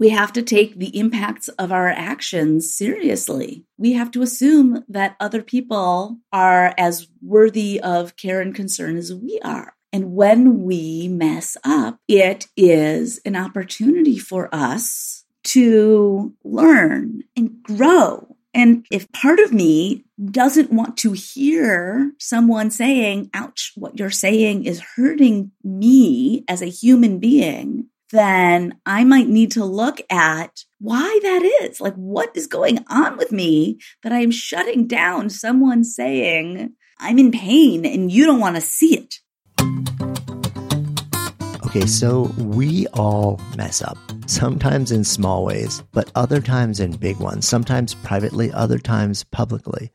we have to take the impacts of our actions seriously. We have to assume that other people are as worthy of care and concern as we are. And when we mess up, it is an opportunity for us to learn and grow. And if part of me doesn't want to hear someone saying, ouch, what you're saying is hurting me as a human being, then I might need to look at why that is. Like, what is going on with me that I am shutting down someone saying, I'm in pain and you don't want to see it? Okay, so we all mess up, sometimes in small ways, but other times in big ones, sometimes privately, other times publicly.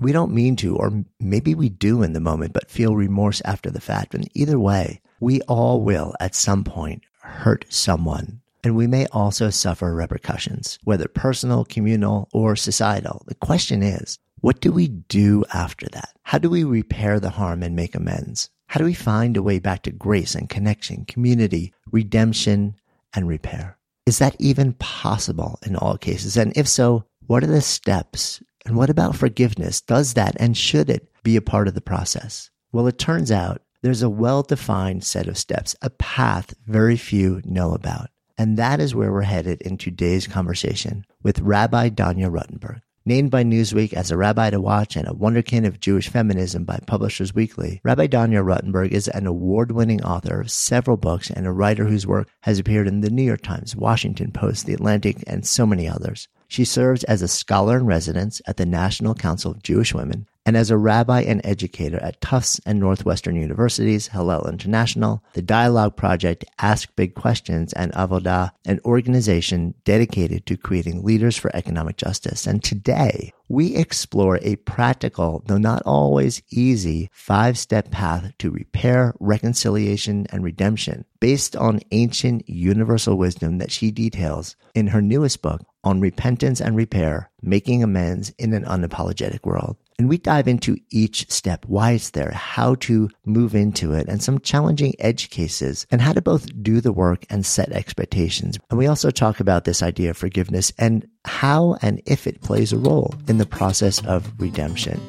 We don't mean to, or maybe we do in the moment, but feel remorse after the fact. And either way, we all will at some point hurt someone. And we may also suffer repercussions, whether personal, communal, or societal. The question is, what do we do after that? How do we repair the harm and make amends? How do we find a way back to grace and connection, community, redemption, and repair? Is that even possible in all cases? And if so, what are the steps? And what about forgiveness? Does that and should it be a part of the process? Well, it turns out there's a well defined set of steps, a path very few know about. And that is where we're headed in today's conversation with Rabbi Danya Ruttenberg. Named by Newsweek as a rabbi to watch and a wonderkin of Jewish feminism by Publishers Weekly, Rabbi Danya Ruttenberg is an award winning author of several books and a writer whose work has appeared in the New York Times, Washington Post, The Atlantic, and so many others. She serves as a scholar in residence at the National Council of Jewish Women and as a rabbi and educator at Tufts and Northwestern Universities, Hillel International, the Dialogue Project, Ask Big Questions, and Avodah, an organization dedicated to creating leaders for economic justice. And today, we explore a practical, though not always easy, five step path to repair, reconciliation, and redemption based on ancient universal wisdom that she details in her newest book on repentance and repair, making amends in an unapologetic world. And we dive into each step, why it's there, how to move into it, and some challenging edge cases, and how to both do the work and set expectations. And we also talk about this idea of forgiveness and how and if it plays a role in the process of redemption.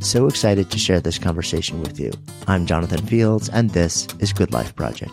So excited to share this conversation with you. I'm Jonathan Fields, and this is Good Life Project.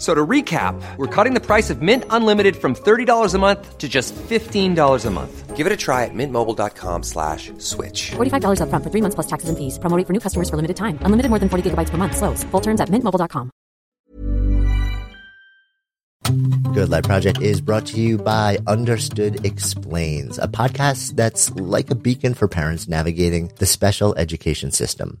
So to recap, we're cutting the price of Mint Unlimited from $30 a month to just $15 a month. Give it a try at mintmobile.com slash switch. $45 up front for three months plus taxes and fees. Promoting for new customers for limited time. Unlimited more than 40 gigabytes per month. Slows. Full terms at mintmobile.com. Good Life Project is brought to you by Understood Explains, a podcast that's like a beacon for parents navigating the special education system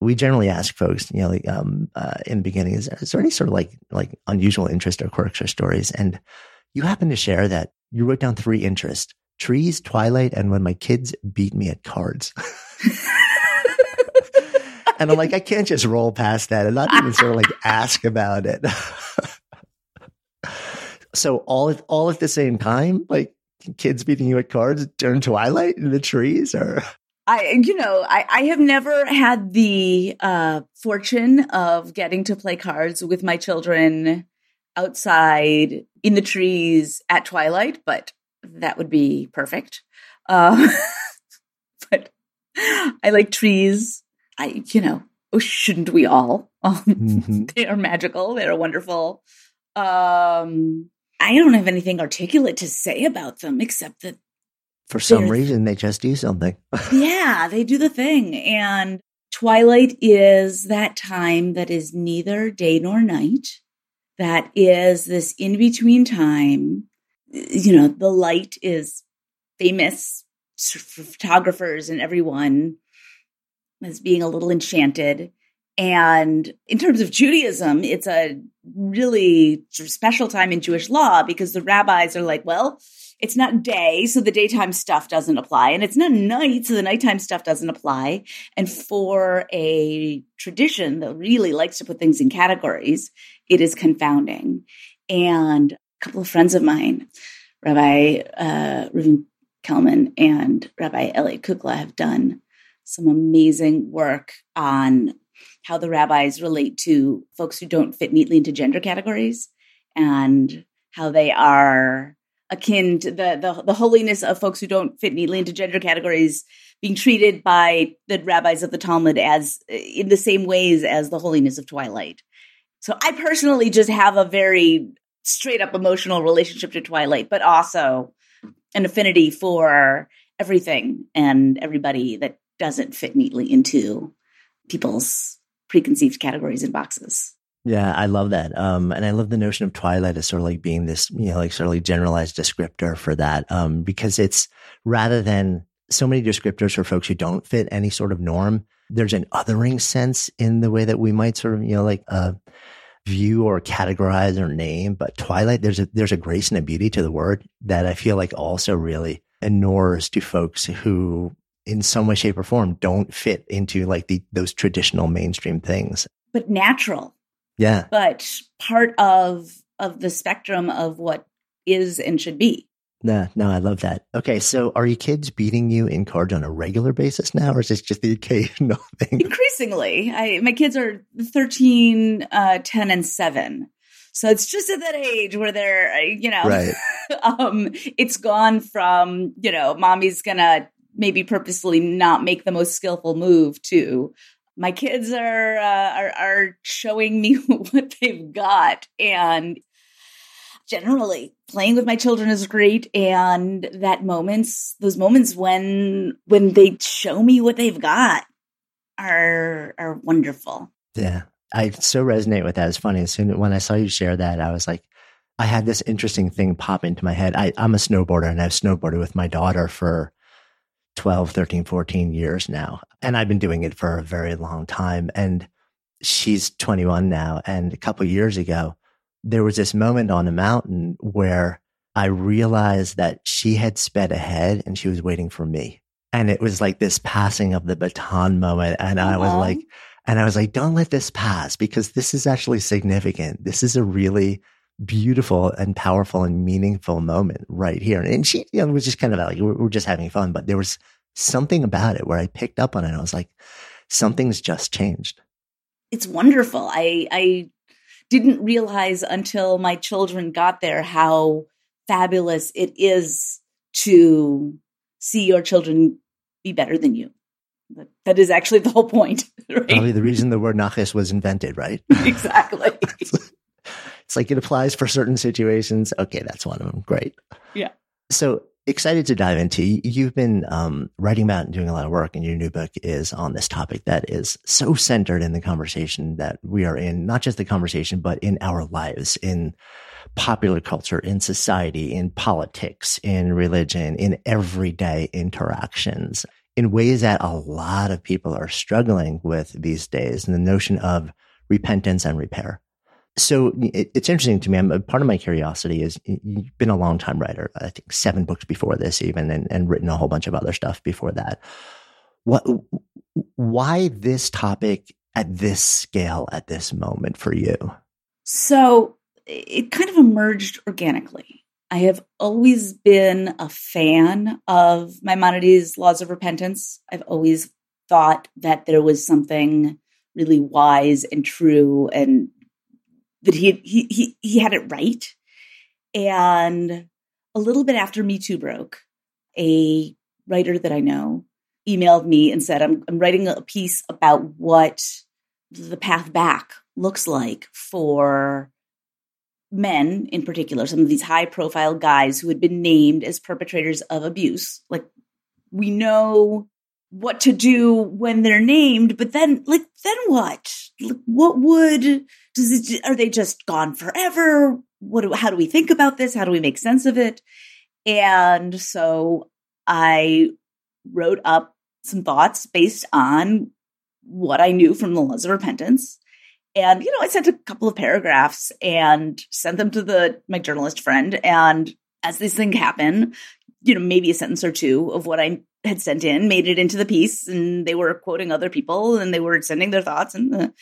we generally ask folks, you know, like, um, uh, in the beginning, is, is there any sort of like, like unusual interest or quirks or stories? And you happen to share that you wrote down three interests, trees, twilight, and when my kids beat me at cards. and I'm like, I can't just roll past that and not even sort of like ask about it. so all at, all at the same time, like kids beating you at cards during twilight in the trees or I, you know, I, I have never had the uh, fortune of getting to play cards with my children outside in the trees at twilight, but that would be perfect. Uh, but I like trees. I, you know, oh, shouldn't we all? Um, mm-hmm. They are magical. They are wonderful. Um, I don't have anything articulate to say about them except that for some reason, they just do something. yeah, they do the thing. And twilight is that time that is neither day nor night. That is this in between time. You know, the light is famous photographers and everyone as being a little enchanted. And in terms of Judaism, it's a really special time in Jewish law because the rabbis are like, well, it's not day, so the daytime stuff doesn't apply. And it's not night, so the nighttime stuff doesn't apply. And for a tradition that really likes to put things in categories, it is confounding. And a couple of friends of mine, Rabbi uh, Reuven Zellman and Rabbi Elliot Kukla, have done some amazing work on how the rabbis relate to folks who don't fit neatly into gender categories and how they are akin to the, the the holiness of folks who don't fit neatly into gender categories being treated by the rabbis of the Talmud as in the same ways as the holiness of Twilight. So I personally just have a very straight up emotional relationship to Twilight, but also an affinity for everything and everybody that doesn't fit neatly into people's preconceived categories and boxes. Yeah, I love that. Um, and I love the notion of Twilight as sort of like being this, you know, like sort of like generalized descriptor for that. Um, because it's rather than so many descriptors for folks who don't fit any sort of norm, there's an othering sense in the way that we might sort of, you know, like, uh, view or categorize or name. But Twilight, there's a, there's a grace and a beauty to the word that I feel like also really inures to folks who in some way, shape or form don't fit into like the, those traditional mainstream things. But natural yeah. But part of of the spectrum of what is and should be. No, no, I love that. Okay, so are your kids beating you in cards on a regular basis now, or is this just the occasional thing? Increasingly, I my kids are 13, uh, 10, and seven. So it's just at that age where they're, uh, you know, right. um, it's gone from, you know, mommy's gonna maybe purposely not make the most skillful move to my kids are, uh, are are showing me what they've got. And generally playing with my children is great. And that moments those moments when when they show me what they've got are are wonderful. Yeah. I so resonate with that. It's funny. As soon when i saw you share that i was like i had this interesting thing pop into my head. I, i'm a snowboarder and i've snowboarded with my daughter for 12, 13, 14 years now. And I've been doing it for a very long time. And she's 21 now. And a couple years ago, there was this moment on a mountain where I realized that she had sped ahead and she was waiting for me. And it was like this passing of the baton moment. And I was uh-huh. like, and I was like, don't let this pass because this is actually significant. This is a really beautiful and powerful and meaningful moment right here. And she you know, was just kind of like, we're, we're just having fun, but there was something about it where I picked up on it. I was like, something's just changed. It's wonderful. I, I didn't realize until my children got there how fabulous it is to see your children be better than you. That, that is actually the whole point. Right? Probably the reason the word nachas was invented, right? exactly. it's like it applies for certain situations. Okay, that's one of them. Great. Yeah. So excited to dive into. You've been um, writing about and doing a lot of work, and your new book is on this topic that is so centered in the conversation that we are in, not just the conversation, but in our lives, in popular culture, in society, in politics, in religion, in everyday interactions in ways that a lot of people are struggling with these days and the notion of repentance and repair. So it, it's interesting to me. I'm, part of my curiosity is you've been a long time writer. I think seven books before this, even, and, and written a whole bunch of other stuff before that. What, why this topic at this scale at this moment for you? So it kind of emerged organically. I have always been a fan of Maimonides' Laws of Repentance. I've always thought that there was something really wise and true and that he he he, he had it right. And a little bit after Me Too broke, a writer that I know emailed me and said, I'm, I'm writing a piece about what the path back looks like for men in particular, some of these high profile guys who had been named as perpetrators of abuse. Like we know what to do when they're named, but then like then what? What would does it are they just gone forever? What do, how do we think about this? How do we make sense of it? And so I wrote up some thoughts based on what I knew from the laws of repentance and, you know, I sent a couple of paragraphs and sent them to the my journalist friend. And as these things happen, you know, maybe a sentence or two of what I had sent in made it into the piece and they were quoting other people and they were sending their thoughts and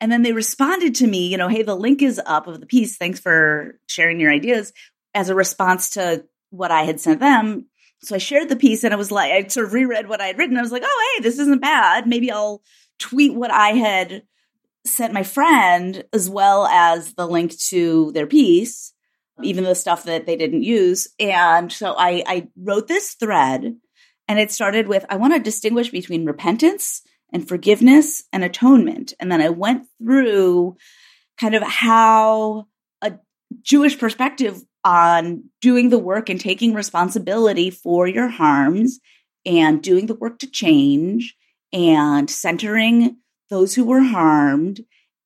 and then they responded to me, you know, hey, the link is up of the piece. Thanks for sharing your ideas as a response to what I had sent them. So I shared the piece and I was like, I sort of reread what I had written. I was like, oh, hey, this isn't bad. Maybe I'll tweet what I had sent my friend as well as the link to their piece, even the stuff that they didn't use. And so I, I wrote this thread and it started with I want to distinguish between repentance and forgiveness and atonement. And then I went through kind of how a Jewish perspective on doing the work and taking responsibility for your harms and doing the work to change and centering those who were harmed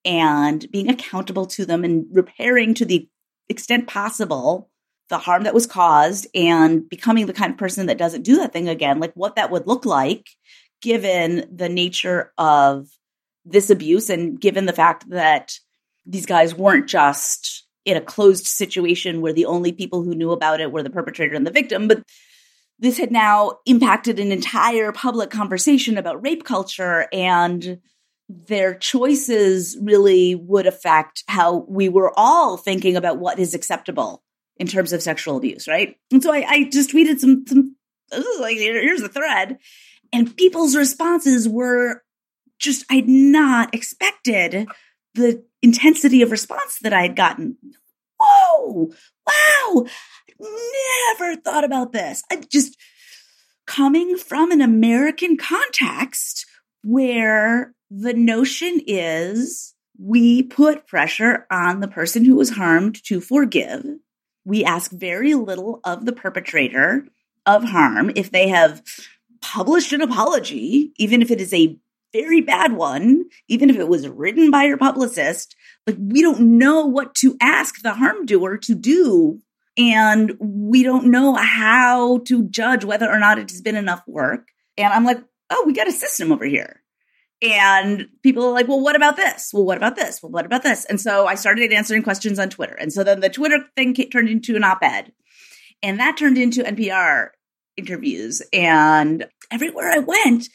and being accountable to them and repairing to the extent possible the harm that was caused and becoming the kind of person that doesn't do that thing again, like what that would look like given the nature of this abuse and given the fact that these guys weren't just in a closed situation where the only people who knew about it were the perpetrator and the victim, but this had now impacted an entire public conversation about rape culture and their choices really would affect how we were all thinking about what is acceptable in terms of sexual abuse, right? And so I, I just tweeted some, some like here's the thread, and people's responses were just I'd not expected the intensity of response that I had gotten. Whoa, wow, never thought about this. I just coming from an American context where the notion is we put pressure on the person who was harmed to forgive. We ask very little of the perpetrator of harm if they have published an apology, even if it is a very bad one, even if it was written by your publicist. Like, we don't know what to ask the harm doer to do. And we don't know how to judge whether or not it has been enough work. And I'm like, oh, we got a system over here. And people are like, well, what about this? Well, what about this? Well, what about this? And so I started answering questions on Twitter. And so then the Twitter thing turned into an op ed. And that turned into NPR interviews. And everywhere I went,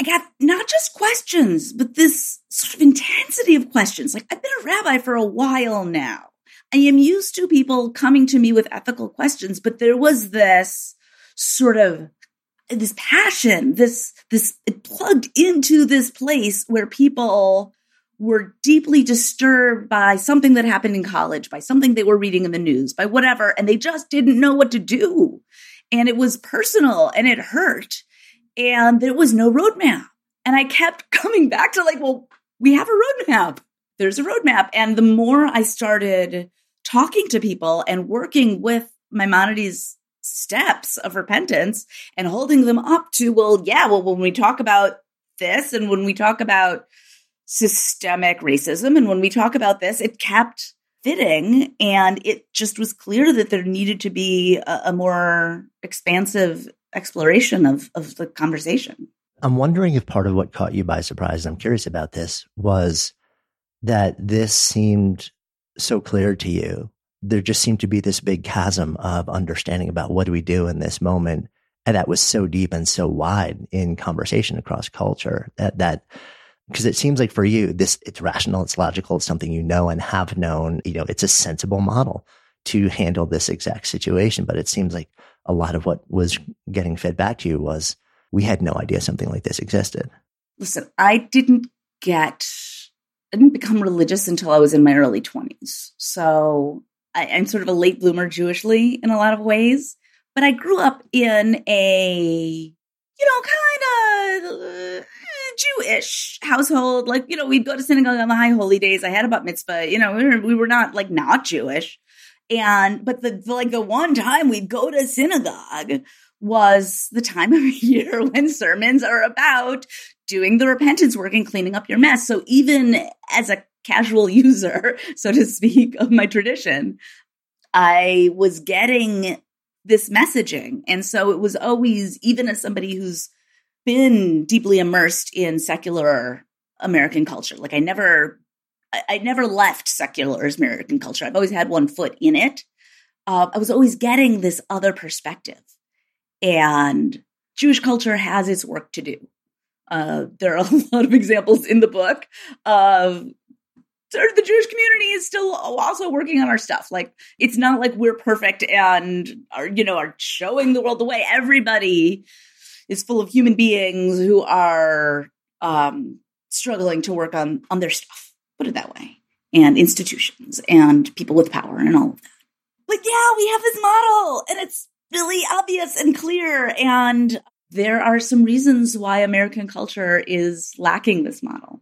I got not just questions, but this sort of intensity of questions. Like, I've been a rabbi for a while now. I am used to people coming to me with ethical questions, but there was this sort of this passion, this this it plugged into this place where people were deeply disturbed by something that happened in college, by something they were reading in the news, by whatever, and they just didn't know what to do. And it was personal and it hurt. and there was no roadmap. And I kept coming back to like, well, we have a roadmap. There's a roadmap. And the more I started talking to people and working with Maimonides' steps of repentance and holding them up to, well, yeah, well, when we talk about this and when we talk about systemic racism and when we talk about this, it kept fitting and it just was clear that there needed to be a, a more expansive exploration of, of the conversation. I'm wondering if part of what caught you by surprise, I'm curious about this, was that this seemed so clear to you. There just seemed to be this big chasm of understanding about what do we do in this moment. And that was so deep and so wide in conversation across culture that, that, because it seems like for you, this, it's rational, it's logical, it's something you know and have known, you know, it's a sensible model to handle this exact situation. But it seems like a lot of what was getting fed back to you was we had no idea something like this existed. Listen, I didn't get, I didn't become religious until I was in my early 20s. So I, am sort of a late bloomer Jewishly in a lot of ways. But I grew up in a, you know, kind of uh, Jewish household. Like, you know, we'd go to synagogue on the high holy days. I had a bat mitzvah. You know, we were, we were not like not Jewish. And, but the, the, like the one time we'd go to synagogue was the time of year when sermons are about doing the repentance work and cleaning up your mess. So even as a casual user, so to speak, of my tradition, I was getting this messaging. And so it was always, even as somebody who's been deeply immersed in secular American culture, like I never I, never left secular American culture. I've always had one foot in it. Uh, I was always getting this other perspective. And Jewish culture has its work to do. Uh, there are a lot of examples in the book of the Jewish community is still also working on our stuff. Like it's not like we're perfect and are you know are showing the world the way. Everybody is full of human beings who are um, struggling to work on on their stuff put it that way, and institutions and people with power and all of that. But yeah, we have this model and it's really obvious and clear. And there are some reasons why American culture is lacking this model.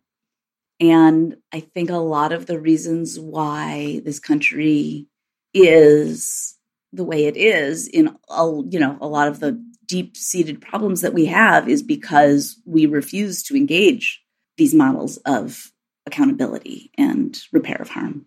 And I think a lot of the reasons why this country is the way it is in a, you know a lot of the deep seated problems that we have is because we refuse to engage these models of accountability and repair of harm.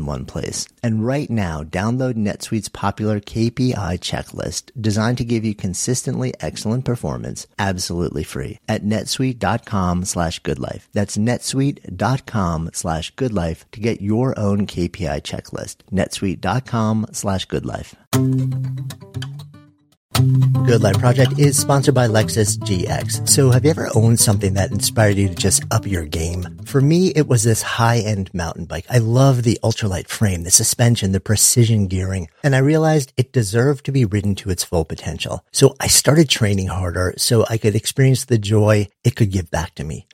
in one place. And right now, download NetSuite's popular KPI checklist designed to give you consistently excellent performance absolutely free at netsuite.com slash goodlife. That's netsuite.com slash goodlife to get your own KPI checklist. netsuite.com slash goodlife. Good Life Project is sponsored by Lexus GX. So have you ever owned something that inspired you to just up your game? For me, it was this high-end mountain bike. I love the ultralight frame, the suspension, the precision gearing, and I realized it deserved to be ridden to its full potential. So I started training harder so I could experience the joy it could give back to me.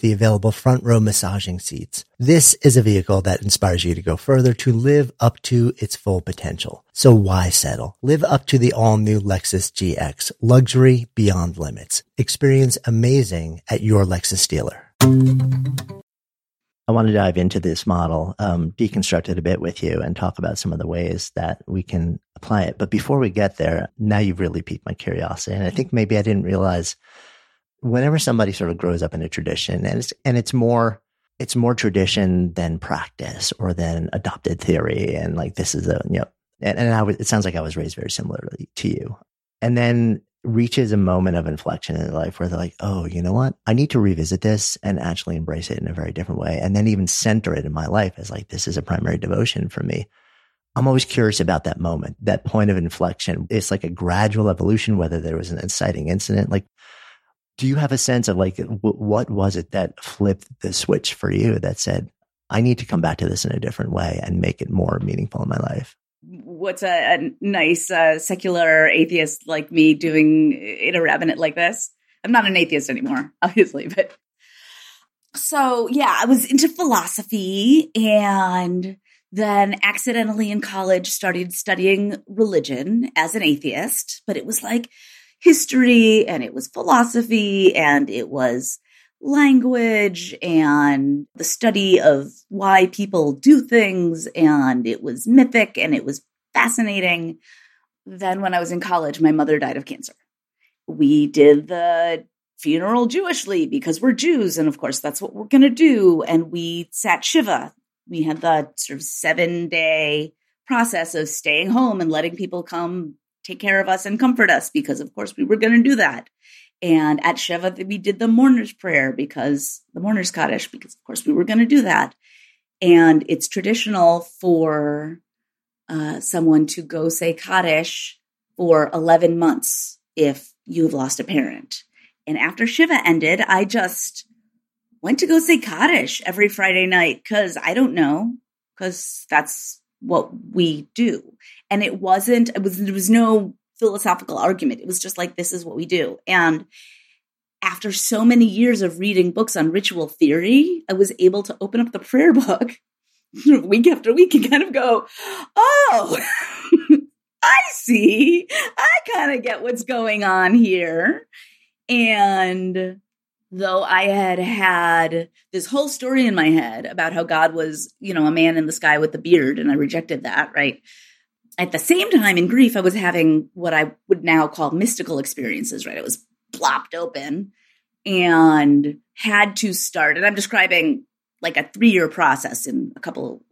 the available front row massaging seats. This is a vehicle that inspires you to go further to live up to its full potential. So why settle? Live up to the all new Lexus GX, luxury beyond limits. Experience amazing at your Lexus dealer. I want to dive into this model, um, deconstruct it a bit with you and talk about some of the ways that we can apply it. But before we get there, now you've really piqued my curiosity. And I think maybe I didn't realize whenever somebody sort of grows up in a tradition and it's, and it's more, it's more tradition than practice or than adopted theory. And like, this is a, you know, and, and I was, it sounds like I was raised very similarly to you. And then reaches a moment of inflection in life where they're like, oh, you know what? I need to revisit this and actually embrace it in a very different way. And then even center it in my life as like, this is a primary devotion for me. I'm always curious about that moment, that point of inflection. It's like a gradual evolution, whether there was an inciting incident. Like, do you have a sense of like w- what was it that flipped the switch for you that said i need to come back to this in a different way and make it more meaningful in my life what's a, a nice uh, secular atheist like me doing in a rabbinate like this? I'm not an atheist anymore obviously but so yeah i was into philosophy and then accidentally in college started studying religion as an atheist but it was like history and it was philosophy and it was language and the study of why people do things and it was mythic and it was fascinating. Then when I was in college, my mother died of cancer. We did the funeral Jewishly because we're Jews and of course that's what we're going to do and we sat shiva. We had the sort of 7 day process of staying home and letting people come take care of us and comfort us because of course we were going to do that. And at shiva we did the mourner's prayer because the mourner's kaddish because of course we were going to do that. And it's traditional for uh, someone to go say kaddish for 11 months if you've lost a parent. And after shiva ended i just went to go say kaddish every friday night because i don't know because that's what we do. And it wasn't, it was, there was no philosophical argument. It was just like, this is what we do. And after so many years of reading books on ritual theory, I was able to open up the prayer book week after week and kind of go, oh, I see. I kind of get what's going on here. And though I had had this whole story in my head about how God was, you know, a man in the sky with a beard, and I rejected that, right? At the same time, in grief, I was having what I would now call mystical experiences, right? It was plopped open and had to start, and I'm describing like a three year process in a couple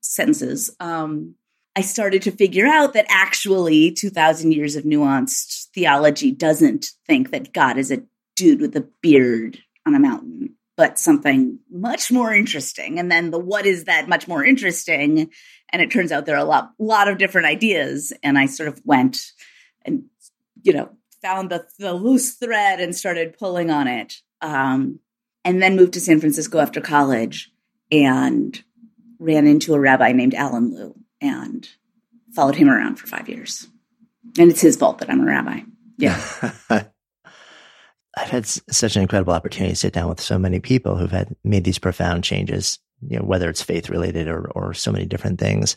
sentences. Um, I started to figure out that actually 2000 years of nuanced theology doesn't think that God is a dude with a beard on a mountain, but something much more interesting. And then the what is that much more interesting? And it turns out there are a lot, lot of different ideas. And I sort of went and, you know, found the, the loose thread and started pulling on it. Um, and then moved to San Francisco after college and ran into a rabbi named Alan Lew and followed him around for five years. And it's his fault that I'm a rabbi. Yeah. I've had such an incredible opportunity to sit down with so many people who've had made these profound changes you know, whether it's faith related or, or so many different things.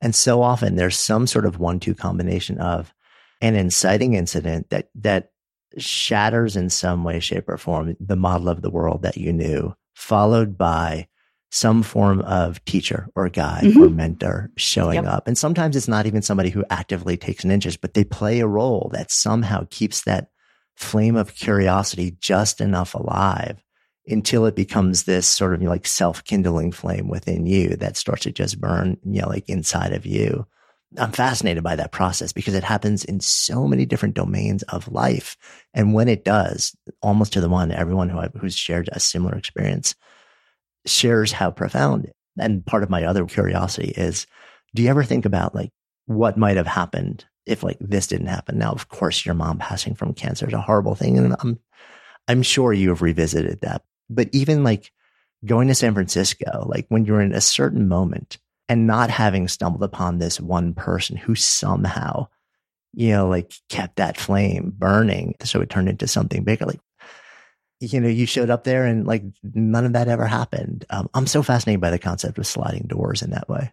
And so often there's some sort of one two combination of an inciting incident that, that shatters in some way, shape, or form the model of the world that you knew, followed by some form of teacher or guide mm-hmm. or mentor showing yep. up. And sometimes it's not even somebody who actively takes an interest, but they play a role that somehow keeps that flame of curiosity just enough alive until it becomes this sort of like self kindling flame within you that starts to just burn, you know, like inside of you. I'm fascinated by that process because it happens in so many different domains of life. And when it does, almost to the one, everyone who I, who's shared a similar experience shares how profound. And part of my other curiosity is, do you ever think about like what might have happened if like this didn't happen? Now, of course, your mom passing from cancer is a horrible thing. And I'm, I'm sure you have revisited that but even like going to San Francisco, like when you're in a certain moment and not having stumbled upon this one person who somehow, you know, like kept that flame burning. So it turned into something bigger. Like, you know, you showed up there and like none of that ever happened. Um, I'm so fascinated by the concept of sliding doors in that way.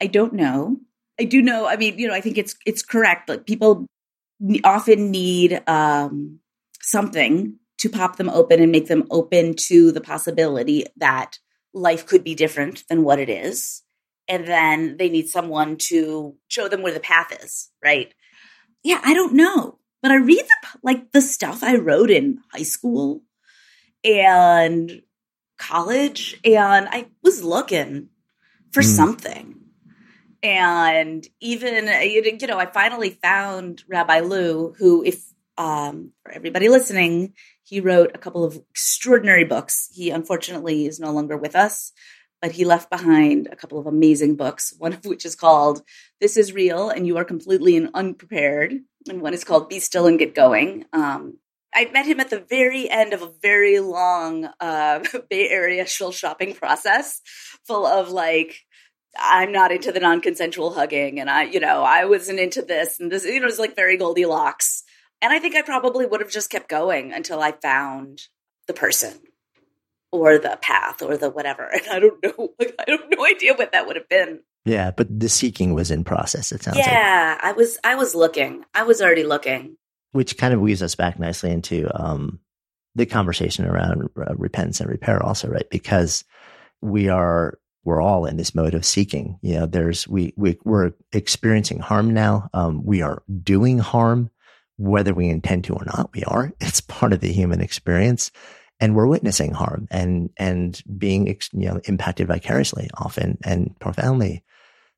I don't know. I do know. I mean, you know, I think it's it's correct. Like people often need um, something to pop them open and make them open to the possibility that life could be different than what it is. And then they need someone to show them where the path is, right? Yeah, I don't know. But I read the like the stuff I wrote in high school and college and I was looking for mm. something. And even you know, I finally found Rabbi Lew, who, if um, for everybody listening, he wrote a couple of extraordinary books. He unfortunately is no longer with us, but he left behind a couple of amazing books, one of which is called This is Real and You Are Completely Unprepared, and one is called Be Still and Get Going. Um, I met him at the very end of a very long uh, Bay Area shul shopping process full of like, I'm not into the non consensual hugging, and I, you know, I wasn't into this, and this, you know, it's like very Goldilocks. And I think I probably would have just kept going until I found the person or the path or the whatever. And I don't know, like, I have no idea what that would have been. Yeah, but the seeking was in process. It sounds. Like. Yeah, like. I was. I was looking. I was already looking. Which kind of weaves us back nicely into um, the conversation around uh, repentance and repair, also, right? Because we are we're all in this mode of seeking. You know, there's we we we're experiencing harm now. Um, we are doing harm whether we intend to or not, we are. It's part of the human experience. And we're witnessing harm and, and being, you know, impacted vicariously often and profoundly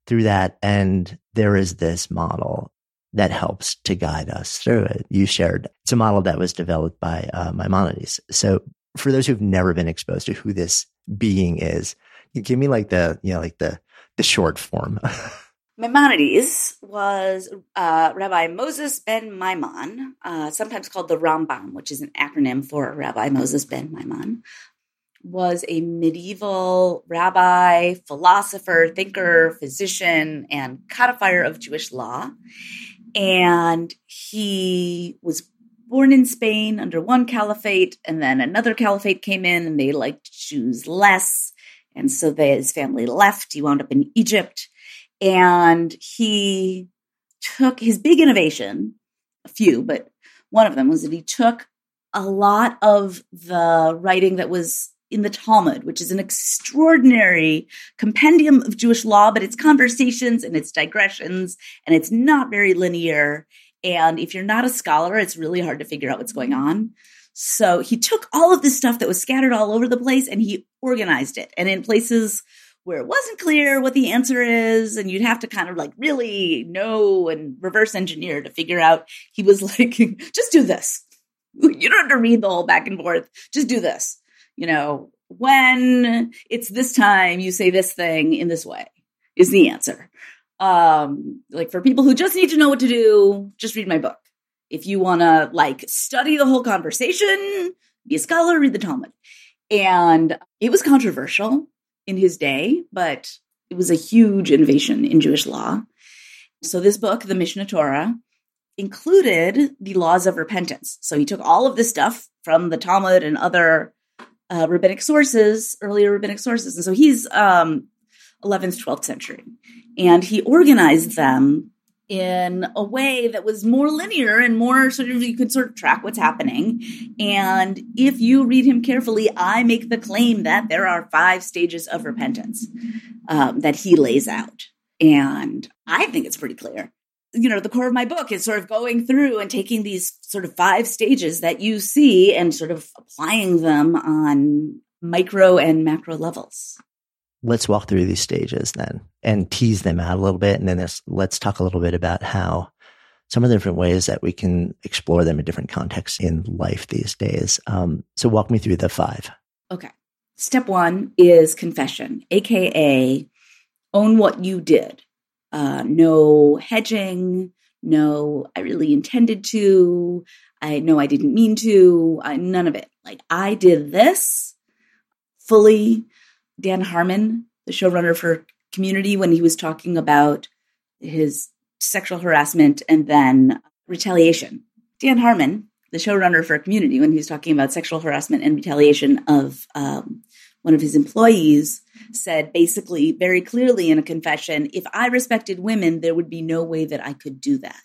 through that. And there is this model that helps to guide us through it. You shared it's a model that was developed by uh, Maimonides. So for those who've never been exposed to who this being is, give me like the, you know, like the, the short form. Maimonides was uh, Rabbi Moses ben Maimon, uh, sometimes called the Rambam, which is an acronym for Rabbi Moses ben Maimon, was a medieval rabbi, philosopher, thinker, physician, and codifier of Jewish law. And he was born in Spain under one caliphate, and then another caliphate came in and they liked Jews less. And so they, his family left. He wound up in Egypt and he took his big innovation, a few, but one of them was that he took a lot of the writing that was in the Talmud, which is an extraordinary compendium of Jewish law, but it's conversations and it's digressions and it's not very linear. And if you're not a scholar, it's really hard to figure out what's going on. So he took all of this stuff that was scattered all over the place and he organized it. And in places where it wasn't clear what the answer is and you'd have to kind of like really know and reverse engineer to figure out. He was like just do this. You don't have to read the whole back and forth. Just do this. You know when it's this time you say this thing in this way is the answer. Um like for people who just need to know what to do just read my book. If you want to like study the whole conversation be a scholar read the talmud. And it was controversial in his day, but it was a huge innovation in Jewish law. So this book, the Mishneh Torah, included the laws of repentance. So he took all of this stuff from the Talmud and other uh, rabbinic sources, earlier rabbinic sources. And so he's um, 11th, 12th century. And he organized them in a way that was more linear and more sort of you could sort of track what's happening. And if you read him carefully, I make the claim that there are five stages of repentance um, that he lays out. And I think it's pretty clear. You know, the core of my book is sort of going through and taking these sort of five stages that you see and sort of applying them on micro and macro levels let's walk through these stages then and tease them out a little bit. And then let's, let's talk a little bit about how some of the different ways that we can explore them in different contexts in life these days. Um, so walk me through the five. Okay. Step one is confession, AKA own what you did. Uh, no hedging. No, I really intended to. I know I didn't mean to. I, none of it. Like I did this fully Dan Harmon, the showrunner for Community, when he was talking about his sexual harassment and then retaliation. Dan Harmon, the showrunner for Community, when he was talking about sexual harassment and retaliation of um, one of his employees, said basically very clearly in a confession if I respected women, there would be no way that I could do that.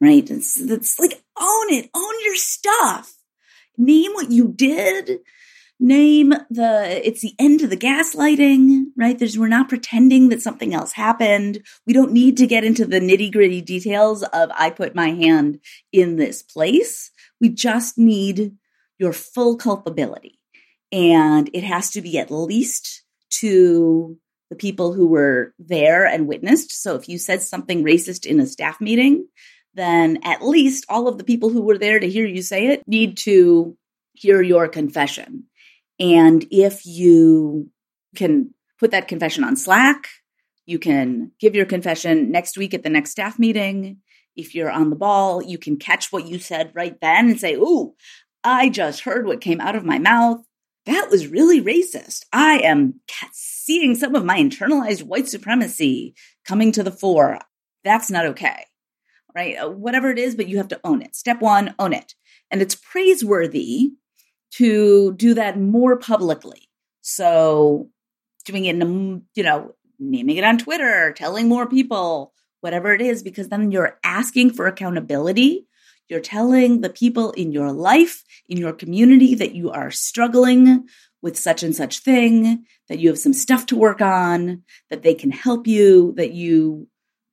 Right? It's, it's like own it, own your stuff. Name what you did name the it's the end of the gaslighting right? There's we're not pretending that something else happened. We don't need to get into the nitty gritty details of i put my hand in this place. We just need your full culpability. And it has to be at least to the people who were there and witnessed. So if you said something racist in a staff meeting then at least all of the people who were there to hear you say it need to hear your confession and if you can put that confession on Slack, you can give your confession next week at the next staff meeting. If you're on the ball, you can catch what you said right then and say, Ooh, I just heard what came out of my mouth. That was really racist. I am seeing some of my internalized white supremacy coming to the fore. That's not okay. Right? Whatever it is, but you have to own it. Step one, own it. And it's praiseworthy to do that more publicly. So doing it, in, you know, naming it on Twitter, telling more people, whatever it is, because then you're asking for accountability. You're telling the people in your life, in your community, that you are struggling with such and such thing, that you have some stuff to work on, that they can help you, that you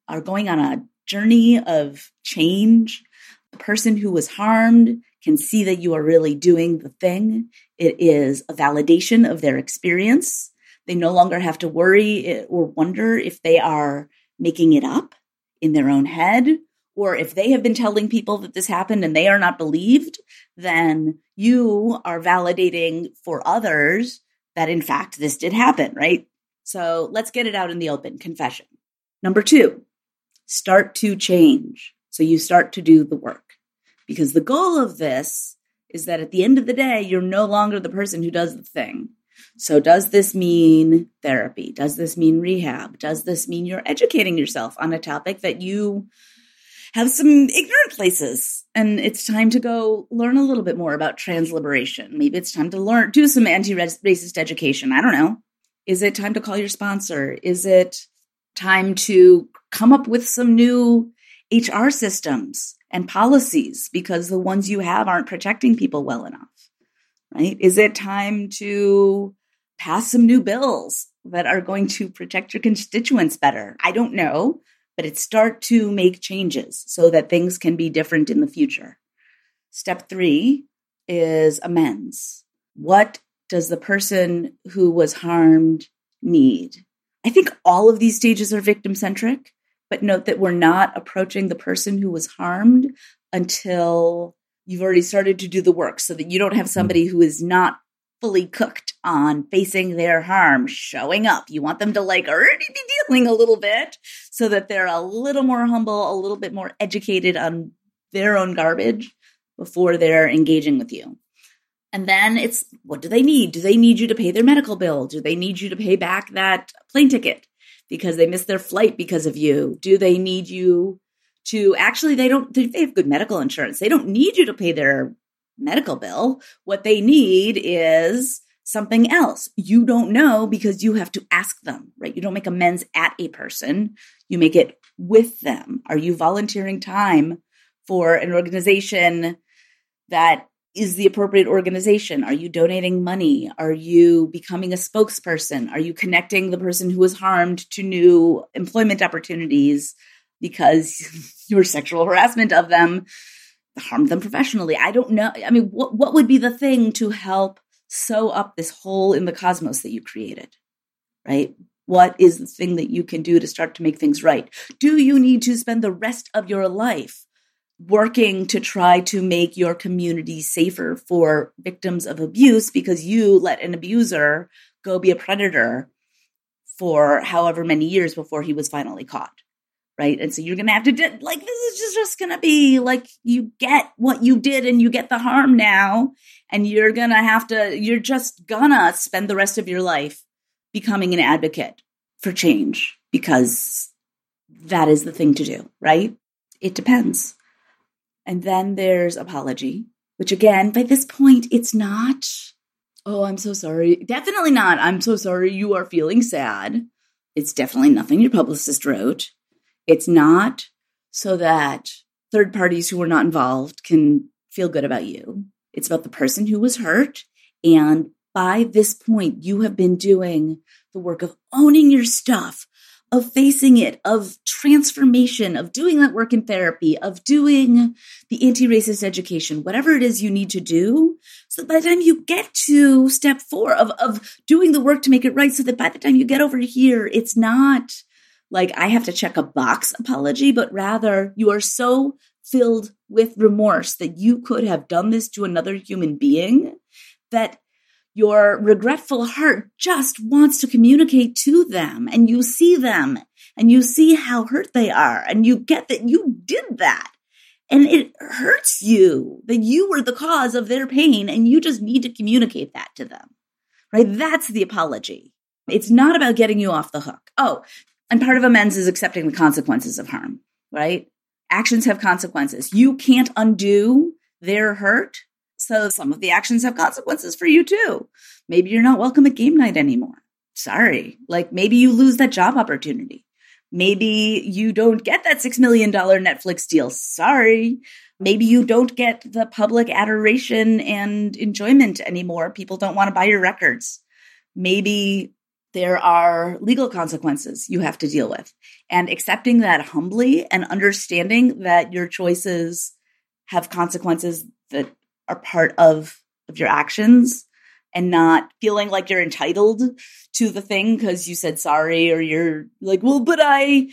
are going on a journey of change. The person who was harmed can see that you are really doing the thing. It is a validation of their experience. They no longer have to worry or wonder if they are making it up in their own head or if they have been telling people that this happened and they are not believed, then you are validating for others that in fact this did happen, right? So let's get it out in the open confession. Number two, start to change. So you start to do the work. Because the goal of this is that at the end of the day, you're no longer the person who does the thing. So, does this mean therapy? Does this mean rehab? Does this mean you're educating yourself on a topic that you have some ignorant places and it's time to go learn a little bit more about trans liberation? Maybe it's time to learn, do some anti racist education. I don't know. Is it time to call your sponsor? Is it time to come up with some new HR systems? And policies because the ones you have aren't protecting people well enough, right? Is it time to pass some new bills that are going to protect your constituents better? I don't know, but it start to make changes so that things can be different in the future. Step three is amends. What does the person who was harmed need? I think all of these stages are victim centric but note that we're not approaching the person who was harmed until you've already started to do the work so that you don't have hmm. somebody who is not fully cooked on facing their harm showing up. You want them to like already be dealing a little bit so that they're a little more humble, a little bit more educated on their own garbage before they're engaging with you. And then it's what do they need? Do they need you to pay their medical bill? Do they need you to pay back that plane ticket? Because they missed their flight because of you? Do they need you to actually they don't they have good medical insurance. They don't need you to pay their medical bill. What they need is something else. You don't know because you have to ask them, right? You don't make amends at a person, you make it with them. Are you volunteering time for an organization that is the appropriate organization? Are you donating money? Are you becoming a spokesperson? Are you connecting the person who was harmed to new employment opportunities because your sexual harassment of them harmed them professionally? I don't know. I mean, what, what would be the thing to help sew up this hole in the cosmos that you created? Right? What is the thing that you can do to start to make things right? Do you need to spend the rest of your life working to try to make your community safer for victims of abuse because you let an abuser go be a predator for however many years before he was finally caught right? And so you're gonna have to do, like this is just, just gonna be like you get what you did and you get the harm now and you're gonna have to you're just gonna spend the rest of your life becoming an advocate for change because that is the thing to do right? It depends and then there's apology, which again, by this point, it's not, oh, I'm so sorry. Definitely not. I'm so sorry you are feeling sad. It's definitely nothing your publicist wrote. It's not so that third parties who were not involved can feel good about you. It's about the person who was hurt. And by this point, you have been doing the work of owning your stuff, of facing it, of transformation, of doing that work in therapy, of doing the anti racist education, whatever it is you need to do. So by the time you get to step four of, of doing the work to make it right, so that by the time you get over here, it's not like I have to check a box apology, but rather you are so filled with remorse that you could have done this to another human being that your regretful heart just wants to communicate to them and you see them and you see how hurt they are and you get that you did that. And it hurts you that you were the cause of their pain and you just need to communicate that to them right? That's the apology. It's not about getting you off the hook. Oh and part of amends is accepting the consequences of harm right? Actions have consequences. You can't undo their hurt so some of the actions have consequences for you too. Maybe you're not welcome at game night anymore. Sorry. Like maybe you lose that job opportunity. Maybe you don't get that $6 million Netflix deal. Sorry. Maybe you don't get the public adoration and enjoyment anymore. People don't want to buy your records. Maybe there are legal consequences you have to deal with. And accepting that humbly and understanding that your choices have consequences that are part of of your actions and not feeling like you're entitled to the thing because you said sorry or you're like, well, but I,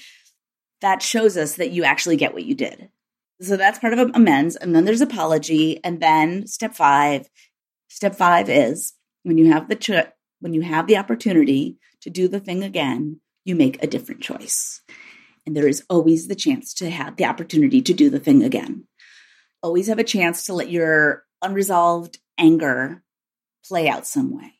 that shows us that you actually get what you did. So that's part of amends. And then there's apology. And then step five, step five is when you have the, when you have the opportunity to do the thing again, you make a different choice. And there is always the chance to have the opportunity to do the thing again always have a chance to let your unresolved anger play out some way.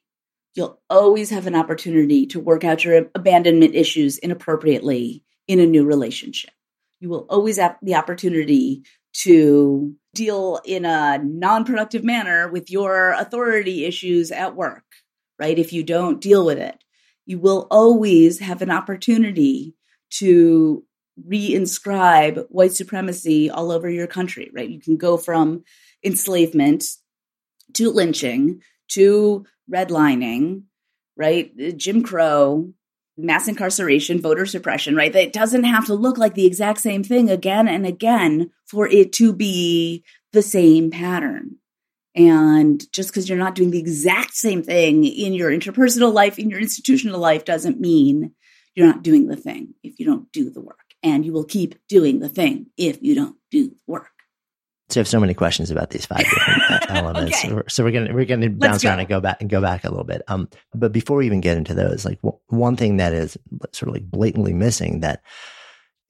You'll always have an opportunity to work out your abandonment issues inappropriately in a new relationship. You will always have the opportunity to deal in a non productive manner with your authority issues at work, right? If you don't deal with it, you will always have an opportunity to reinscribe white supremacy all over your country, right? You can go from enslavement to lynching to redlining, right? Jim Crow, mass incarceration, voter suppression, right? That doesn't have to look like the exact same thing again and again for it to be the same pattern. And just because you're not doing the exact same thing in your interpersonal life, in your institutional life, doesn't mean you're not doing the thing if you don't do the work and you will keep doing the thing if you don't do the work. So I have so many questions about these five different elements. okay. So we're gonna we're gonna bounce around and go back and go back a little bit. Um, but before we even get into those, like w- one thing that is sort of like blatantly missing that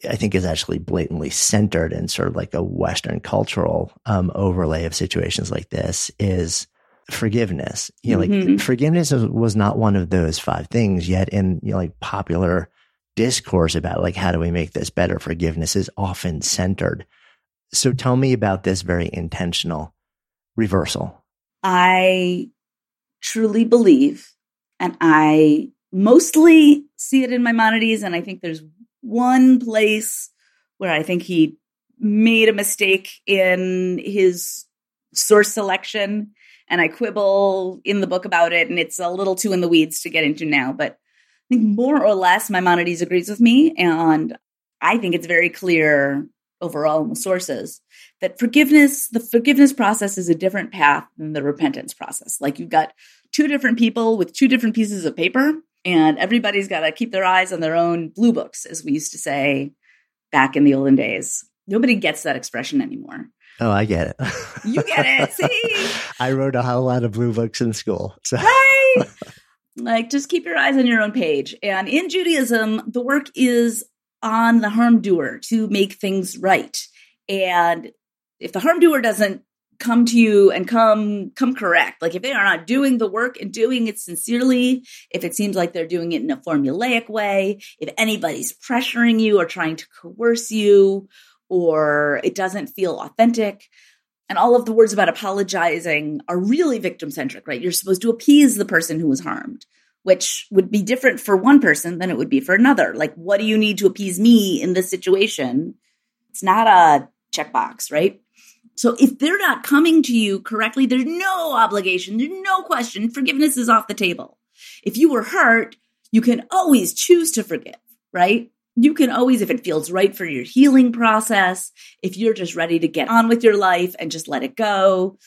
I think is actually blatantly centered in sort of like a Western cultural um, overlay of situations like this is forgiveness. You know, mm-hmm. like forgiveness was not one of those five things yet in you know, like popular discourse about like how do we make this better forgiveness is often centered so tell me about this very intentional reversal i truly believe, and I mostly see it in Maimonides, and I think there's one place where I think he made a mistake in his source selection and I quibble in the book about it, and it's a little too in the weeds to get into now. But think more or less Maimonides agrees with me, and I think it's very clear overall in the sources that forgiveness, the forgiveness process is a different path than the repentance process. Like you've got two different people with two different pieces of paper, and everybody's got to keep their eyes on their own blue books, as we used to say back in the olden days. Nobody gets that expression anymore. Oh, I get it. You get it. See? I wrote a whole lot of blue books in school. So. Right? like, just keep your eyes on your own page. And in Judaism, the work is on the harm doer to make things right. And if the harm doer doesn't come to you and come come correct like if they are not doing the work and doing it sincerely if it seems like they're doing it in a formulaic way if anybody's pressuring you or trying to coerce you or it doesn't feel authentic. And all of the words about apologizing are really victim centric, right? You're supposed to appease the person who was harmed, which would be different for one person than it would be for another. Like, what do you need to appease me in this situation? It's not a checkbox, right? So if they're not coming to you correctly, there's no obligation, there's no question. Forgiveness is off the table. If you were hurt, you can always choose to forgive, right? You can always, if it feels right for your healing process, if you're just ready to get on with your life and just let it go,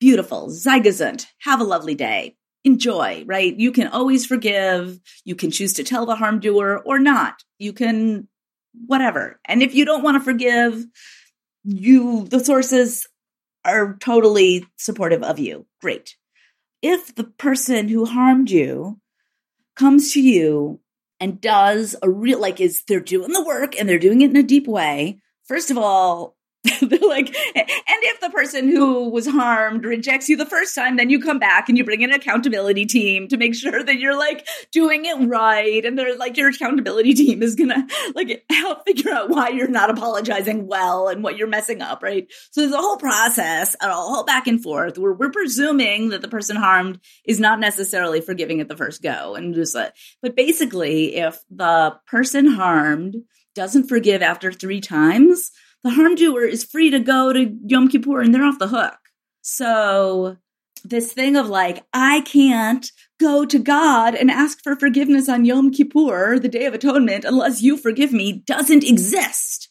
beautiful, Zeigazund, have a lovely day. Enjoy, right? You can always forgive. You can choose to tell the harm doer or not. You can, whatever. And if you don't want to forgive, you, the sources are totally supportive of you. Great. If the person who harmed you comes to you and does a real like is they're doing the work and they're doing it in a deep way. First of all like and if the person who was harmed rejects you the first time then you come back and you bring an accountability team to make sure that you're like doing it right. And they're like your accountability team is gonna like help figure out why you're not apologizing well and what you're messing up right? So there's a whole process a whole back and forth where we're presuming that the person harmed is not necessarily forgiving at the first go and just uh, but basically if the person harmed doesn't forgive after three times the harm doer is free to go to Yom Kippur and they're off the hook. So this thing of like, I can't go to God and ask for forgiveness on Yom Kippur, the Day of Atonement, unless you forgive me, doesn't exist.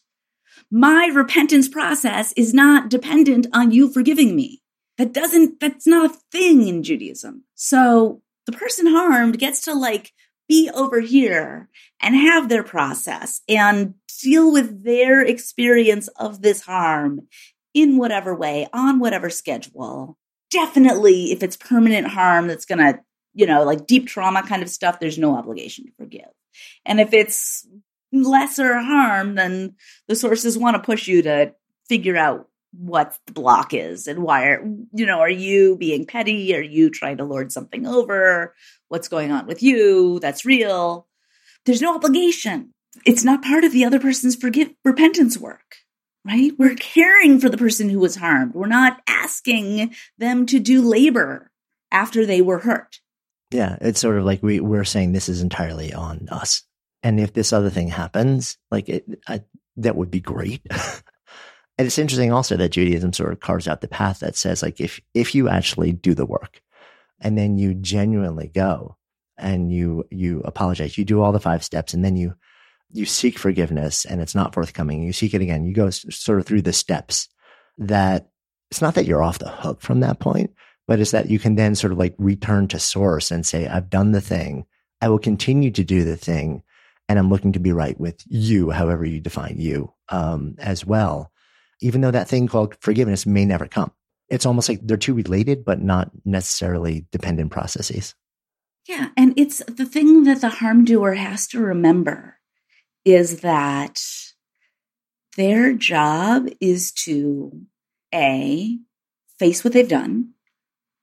My repentance process is not dependent on you forgiving me. That doesn't, that's not a thing in Judaism. So the person harmed gets to like be over here and have their process and deal with their experience of this harm in whatever way, on whatever schedule. Definitely, if it's permanent harm that's going to, you know, like deep trauma kind of stuff, there's no obligation to forgive. And if it's lesser harm, then the sources want to push you to figure out what the block is and why are you know are you being petty are you trying to lord something over what's going on with you that's real. There's no obligation. It's not part of the other person's forgive repentance work right? We're caring for the person who was harmed. We're not asking them to do labor after they were hurt. Yeah it's sort of like we, we're saying this is entirely on us. And if this other thing happens like it I, that would be great. And it's interesting also that judaism sort of carves out the path that says like if if you actually do the work and then you genuinely go and you you apologize. You do all the five steps and then you you seek forgiveness and it's not forthcoming. You seek it again. You go sort of through the steps that it's not that you're off the hook from that point but it's that you can then sort of like return to source and say i've done the thing. I will continue to do the thing and i'm looking to be right with you however you define you um, as well. Even though that thing called forgiveness may never come it's almost like they're two related but not necessarily dependent processes yeah. And it's the thing that the harm doer has to remember is that their job is to A, face what they've done,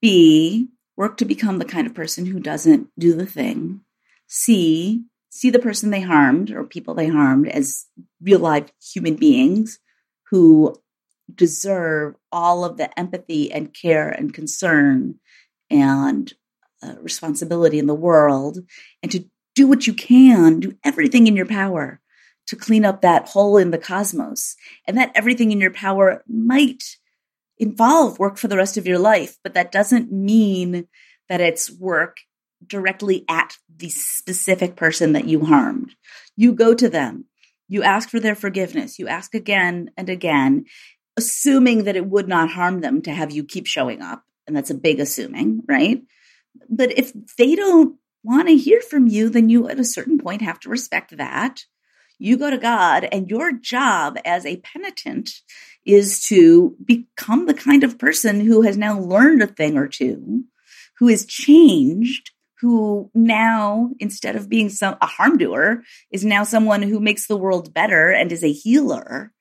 B, work to become the kind of person who doesn't do the thing, C, see the person they harmed or people they harmed as real life human beings who deserve all of the empathy and care and concern and uh, responsibility in the world and to do what you can, do everything in your power to clean up that hole in the cosmos. And that everything in your power might involve work for the rest of your life, but that doesn't mean that it's work directly at the specific person that you harmed. You go to them, you ask for their forgiveness, you ask again and again, assuming that it would not harm them to have you keep showing up. And that's a big assuming, right? But if they don't want to hear from you, then you at a certain point have to respect that. You go to God, and your job as a penitent is to become the kind of person who has now learned a thing or two, who is changed, who now, instead of being some a harm doer, is now someone who makes the world better and is a healer,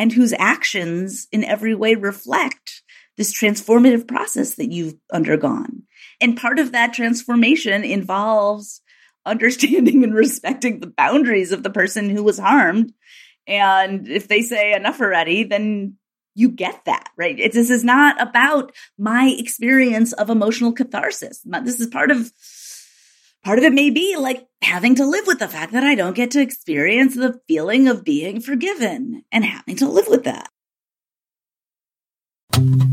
and whose actions in every way reflect this transformative process that you've undergone. And part of that transformation involves understanding and respecting the boundaries of the person who was harmed. And if they say enough already, then you get that, right? It's, this is not about my experience of emotional catharsis. This is part of part of it may be like having to live with the fact that I don't get to experience the feeling of being forgiven and having to live with that.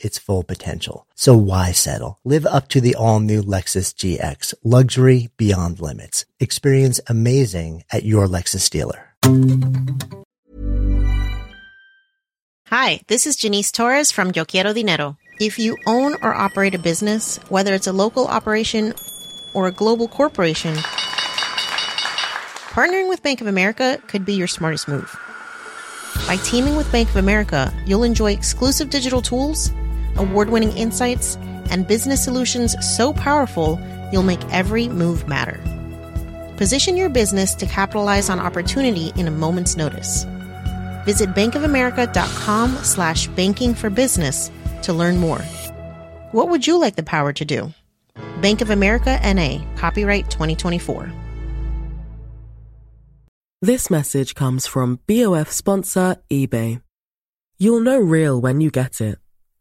its full potential. So why settle? Live up to the all new Lexus GX, luxury beyond limits. Experience amazing at your Lexus dealer. Hi, this is Jannese Torres from Yo Quiero Dinero. If you own or operate a business, whether it's a local operation or a global corporation, partnering with Bank of America could be your smartest move. By teaming with Bank of America, you'll enjoy exclusive digital tools, award winning insights, and business solutions so powerful you'll make every move matter. Position your business to capitalize on opportunity in a moment's notice. Visit bankofamerica.com slash banking for business to learn more. What would you like the power to do? Bank of America NA, copyright 2024. This message comes from BOF sponsor eBay. You'll know real when you get it.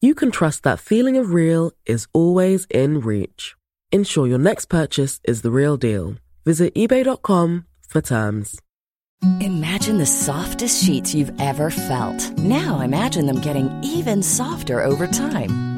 you can trust that feeling of real is always in reach. Ensure your next purchase is the real deal. Visit eBay.com for terms. Imagine the softest sheets you've ever felt. Now imagine them getting even softer over time.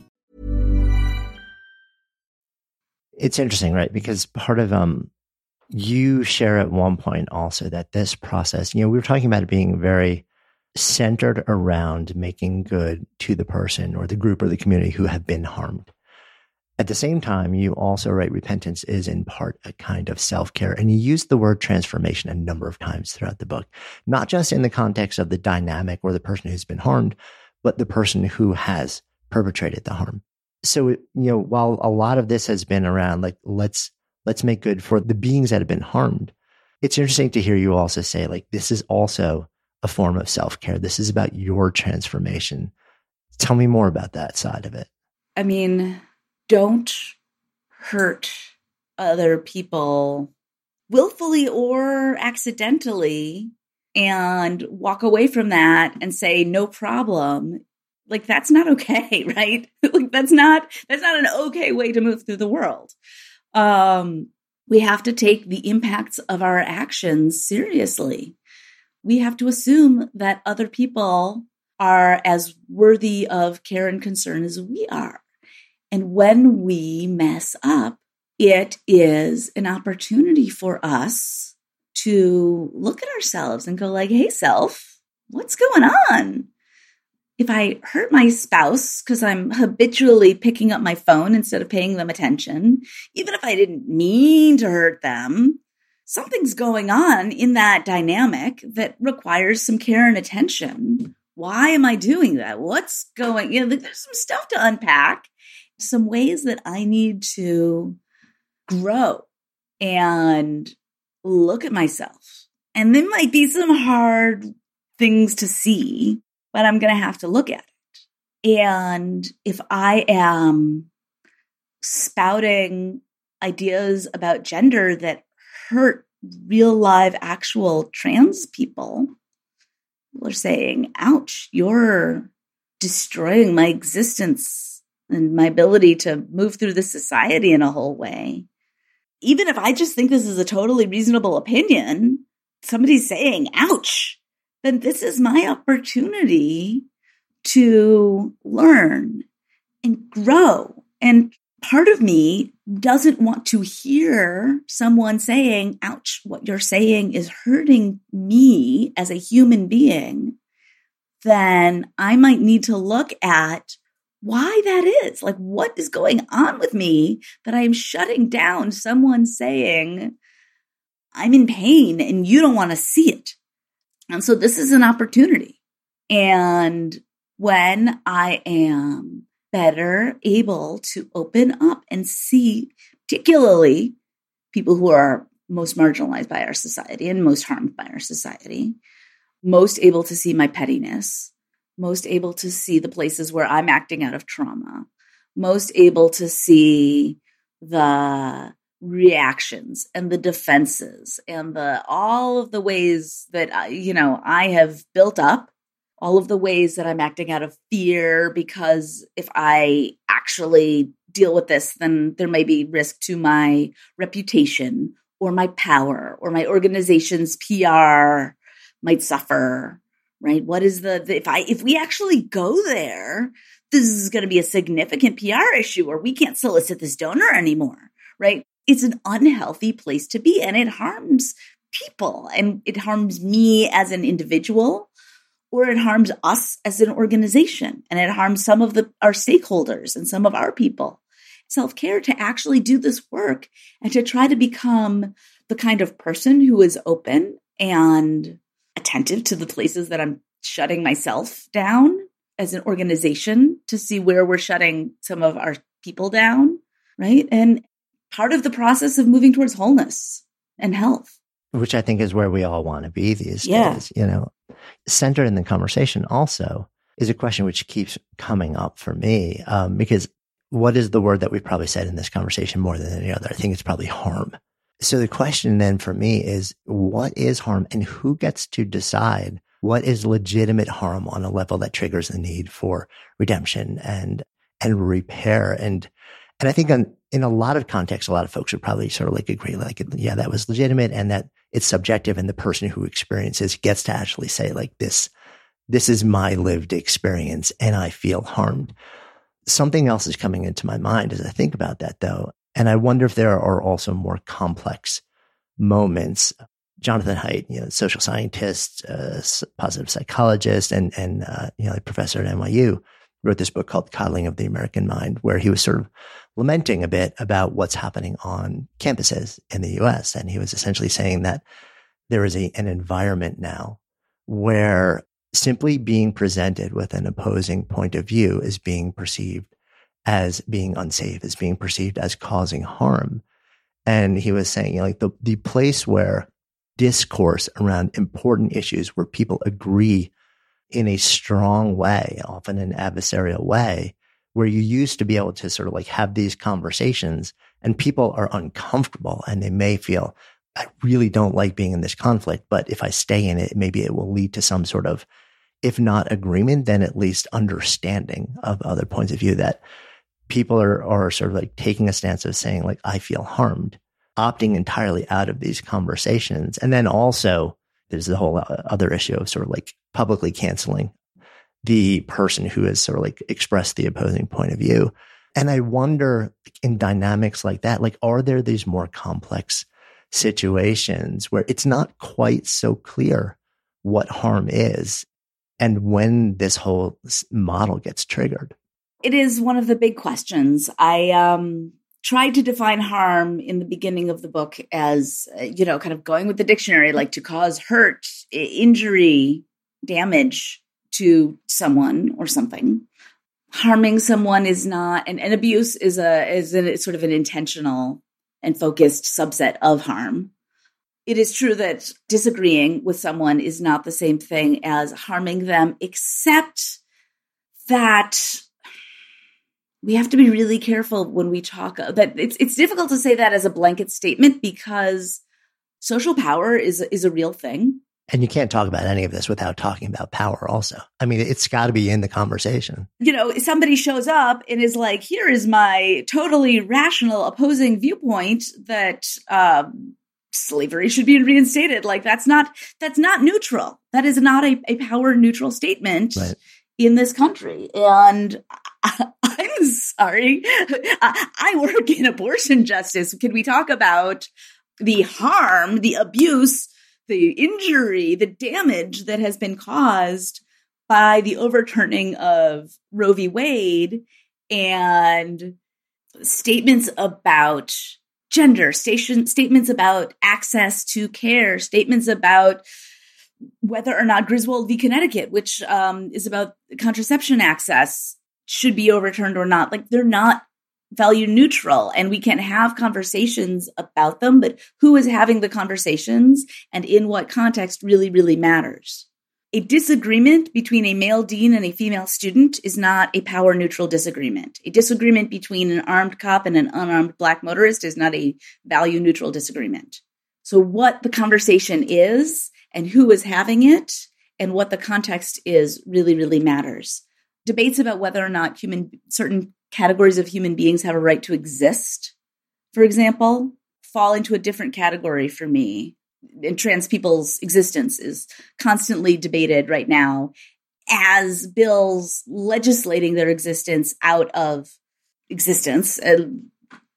It's interesting, right? Because part of um you share at one point also that this process, you know, we were talking about it being very centered around making good to the person or the group or the community who have been harmed. At the same time, you also write repentance is in part a kind of self care. And you use the word transformation a number of times throughout the book, not just in the context of the dynamic or the person who's been harmed, but the person who has perpetrated the harm. So, you know, while a lot of this has been around like, let's, let's make good for the beings that have been harmed. It's interesting to hear you also say like, this is also a form of self care. This is about your transformation. Tell me more about that side of it. I mean, don't hurt other people willfully or accidentally and walk away from that and say no problem like that's not okay right? Like that's not that's not an okay way to move through the world. Um we have to take the impacts of our actions seriously. We have to assume that other people are as worthy of care and concern as we are. And when we mess up it is an opportunity for us to look at ourselves and go like hey self what's going on if i hurt my spouse because i'm habitually picking up my phone instead of paying them attention even if i didn't mean to hurt them something's going on in that dynamic that requires some care and attention why am i doing that what's going you know there's some stuff to unpack some ways that i need to grow and look at myself. And there might be some hard things to see, but I'm going to have to look at it. And if I am spouting ideas about gender that hurt real live actual trans people, people are saying, ouch, you're destroying my existence and my ability to move through the society in a whole way even if I just think this is a totally reasonable opinion, somebody's saying, ouch, then this is my opportunity to learn and grow. And part of me doesn't want to hear someone saying, ouch, what you're saying is hurting me as a human being. Then I might need to look at why that is. Like, what is going on with me that I am shutting down someone saying, I'm in pain and you don't want to see it. And so this is an opportunity. And when I am better able to open up and see, particularly people who are most marginalized by our society and most harmed by our society, most able to see my pettiness, most able to see the places where I'm acting out of trauma, most able to see the reactions and the defenses and the all of the ways that you know I have built up all of the ways that I'm acting out of fear because if I actually deal with this then there may be risk to my reputation or my power or my organization's PR might suffer right? What is the, the if I if we actually go there, this is going to be a significant PR issue or we can't solicit this donor anymore, right? It's an unhealthy place to be and it harms people and it harms me as an individual or it harms us as an organization and it harms some of the our stakeholders and some of our people self-care to actually do this work and to try to become the kind of person who is open and attentive to the places that I'm shutting myself down as an organization to see where we're shutting some of our people down, right? And part of the process of moving towards wholeness and health. Which I think is where we all want to be these yeah. days, you know. Centered in the conversation also is a question which keeps coming up for me um, because what is the word that we've probably said in this conversation more than any other? I think it's probably harm. So the question then for me is what is harm and who gets to decide what is legitimate harm on a level that triggers the need for redemption and, and repair. And, and I think on, in a lot of contexts, a lot of folks would probably sort of like agree, like, yeah, that was legitimate and that it's subjective. And the person who experiences gets to actually say like this, this is my lived experience and I feel harmed. Something else is coming into my mind as I think about that though. And I wonder if there are also more complex moments. Jonathan Haidt, you know, social scientist, uh, positive psychologist, and and uh, you know, a professor at NYU, wrote this book called "Coddling of the American Mind," where he was sort of lamenting a bit about what's happening on campuses in the U.S. And he was essentially saying that there is a, an environment now where simply being presented with an opposing point of view is being perceived as being unsafe, as being perceived as causing harm. And he was saying, you know, like the, the place where discourse around important issues where people agree in a strong way, often an adversarial way, where you used to be able to sort of like have these conversations and people are uncomfortable and they may feel, I really don't like being in this conflict, but if I stay in it, maybe it will lead to some sort of, if not agreement, then at least understanding of other points of view that people are, are sort of like taking a stance of saying like, I feel harmed, opting entirely out of these conversations. And then also there's the whole uh, other issue of sort of like publicly canceling the person who has sort of like expressed the opposing point of view. And I wonder in dynamics like that, like, are there these more complex situations where it's not quite so clear what harm is and when this whole model gets triggered? It is one of the big questions. I um, tried to define harm in the beginning of the book as, you know, kind of going with the dictionary, like to cause hurt, injury, damage to someone or something. Harming someone is not, and, and abuse is a is a, sort of an intentional and focused subset of harm. It is true that disagreeing with someone is not the same thing as harming them, except that we have to be really careful when we talk that it's it's difficult to say that as a blanket statement because social power is is a real thing and you can't talk about any of this without talking about power also i mean it's got to be in the conversation you know somebody shows up and is like here is my totally rational opposing viewpoint that um, slavery should be reinstated like that's not that's not neutral that is not a, a power neutral statement right. in this country and I'm sorry. I work in abortion justice. Can we talk about the harm, the abuse, the injury, the damage that has been caused by the overturning of Roe v. Wade and statements about gender, station, statements about access to care, statements about whether or not Griswold v. Connecticut, which um, is about contraception access, should be overturned or not. Like they're not value neutral and we can have conversations about them, but who is having the conversations and in what context really, really matters. A disagreement between a male dean and a female student is not a power neutral disagreement. A disagreement between an armed cop and an unarmed black motorist is not a value neutral disagreement. So, what the conversation is and who is having it and what the context is really, really matters debates about whether or not human certain categories of human beings have a right to exist, for example, fall into a different category for me. And trans people's existence is constantly debated right now as bills legislating their existence out of existence. Uh,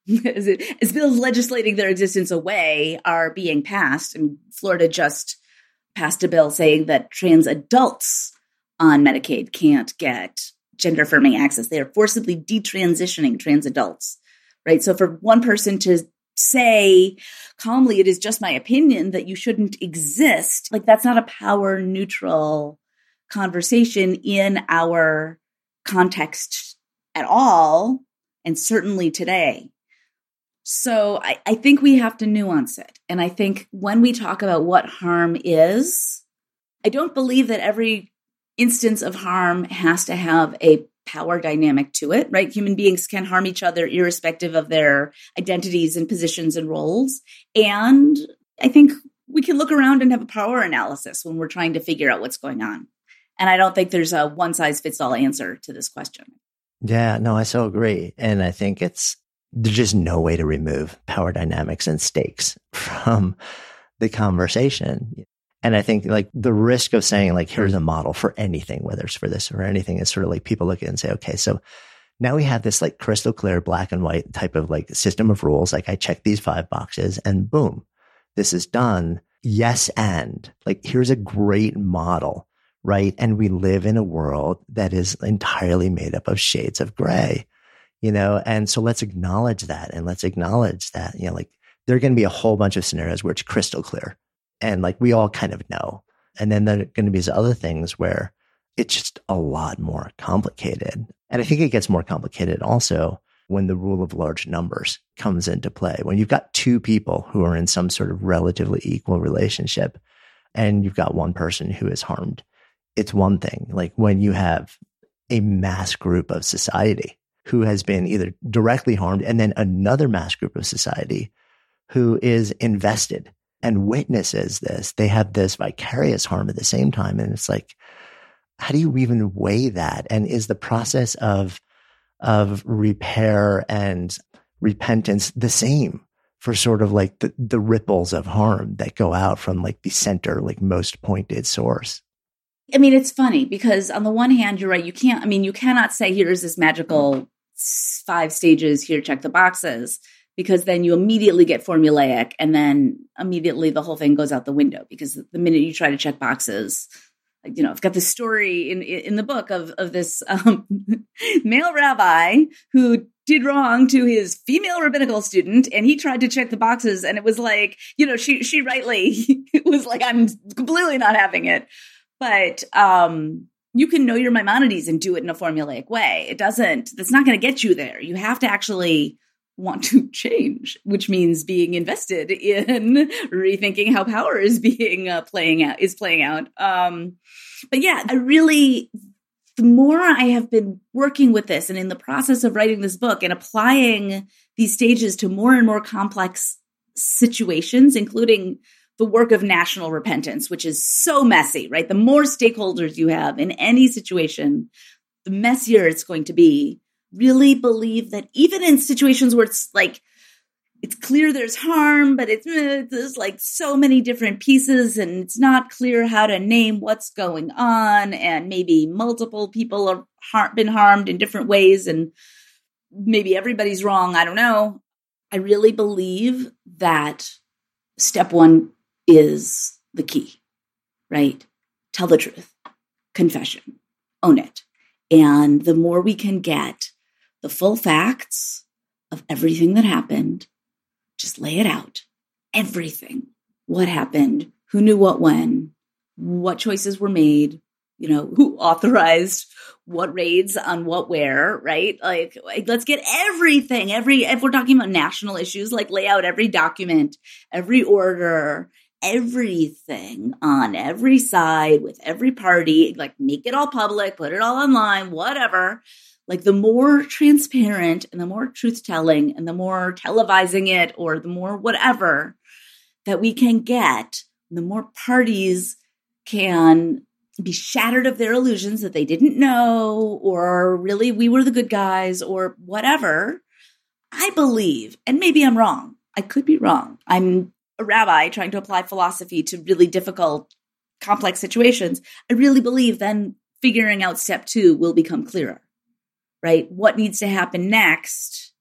and as, as bills legislating their existence away are being passed, and Florida just passed a bill saying that trans adults on Medicaid can't get gender affirming access. They are forcibly detransitioning trans adults, right? So for one person to say calmly, it is just my opinion that you shouldn't exist, like that's not a power neutral conversation in our context at all, and certainly today. So I, I think we have to nuance it. And I think when we talk about what harm is, I don't believe that every instance of harm has to have a power dynamic to it, right? Human beings can harm each other irrespective of their identities and positions and roles. And I think we can look around and have a power analysis when we're trying to figure out what's going on. And I don't think there's a one size fits all answer to this question. Yeah, no, I so agree. And I think it's, there's just no way to remove power dynamics and stakes from the conversation. And I think like the risk of saying like, here's a model for anything, whether it's for this or anything is sort of like people look at it and say, okay, so now we have this like crystal clear black and white type of like system of rules. Like I check these five boxes and boom, this is done. Yes. And like, here's a great model, right? And we live in a world that is entirely made up of shades of gray, you know? And so let's acknowledge that and let's acknowledge that, you know, like there are going to be a whole bunch of scenarios where it's crystal clear and like we all kind of know And then there are going to be these other things where it's just a lot more complicated. And I think it gets more complicated also when the rule of large numbers comes into play. When you've got two people who are in some sort of relatively equal relationship and you've got one person who is harmed, it's one thing. Like when you have a mass group of society who has been either directly harmed and then another mass group of society who is invested and witnesses this. They have this vicarious harm at the same time. And it's like, how do you even weigh that? And is the process of, of repair and repentance the same for sort of like the, the ripples of harm that go out from like the center, like most pointed source? I mean, it's funny because on the one hand, you're right. You can't, I mean, you cannot say here's this magical five stages here, check the boxes, because then you immediately get formulaic and then immediately the whole thing goes out the window because the minute you try to check boxes, you know, I've got this story in in the book of of this um, male rabbi who did wrong to his female rabbinical student, and he tried to check the boxes, and it was like, you know, she she rightly was like, I'm completely not having it, but um, you can know your Maimonides and do it in a formulaic way. It doesn't. That's not going to get you there. You have to actually want to change, which means being invested in rethinking how power is being uh, playing out is playing out. Um, but yeah, I really, the more I have been working with this and in the process of writing this book and applying these stages to more and more complex situations, including the work of national repentance, which is so messy, right? The more stakeholders you have in any situation, the messier it's going to be really believe that even in situations where it's like it's clear there's harm, but it's eh, there's like so many different pieces, and it's not clear how to name what's going on, and maybe multiple people have har- been harmed in different ways, and maybe everybody's wrong. I don't know. I really believe that step one is the key, right? Tell the truth, confession, own it. And the more we can get the full facts of everything that happened. Just lay it out. Everything. What happened? Who knew what when? What choices were made? You know, who authorized what raids on what where, right? Like, like, let's get everything. Every, if we're talking about national issues, like lay out every document, every order, everything on every side with every party, like make it all public, put it all online, whatever like the more transparent and the more truth telling and the more televising it or the more whatever that we can get, the more parties can be shattered of their illusions that they didn't know or really we were the good guys or whatever. I believe, and maybe I'm wrong. I could be wrong. I'm a rabbi trying to apply philosophy to really difficult, complex situations. I really believe then figuring out step two will become clearer right? What needs to happen next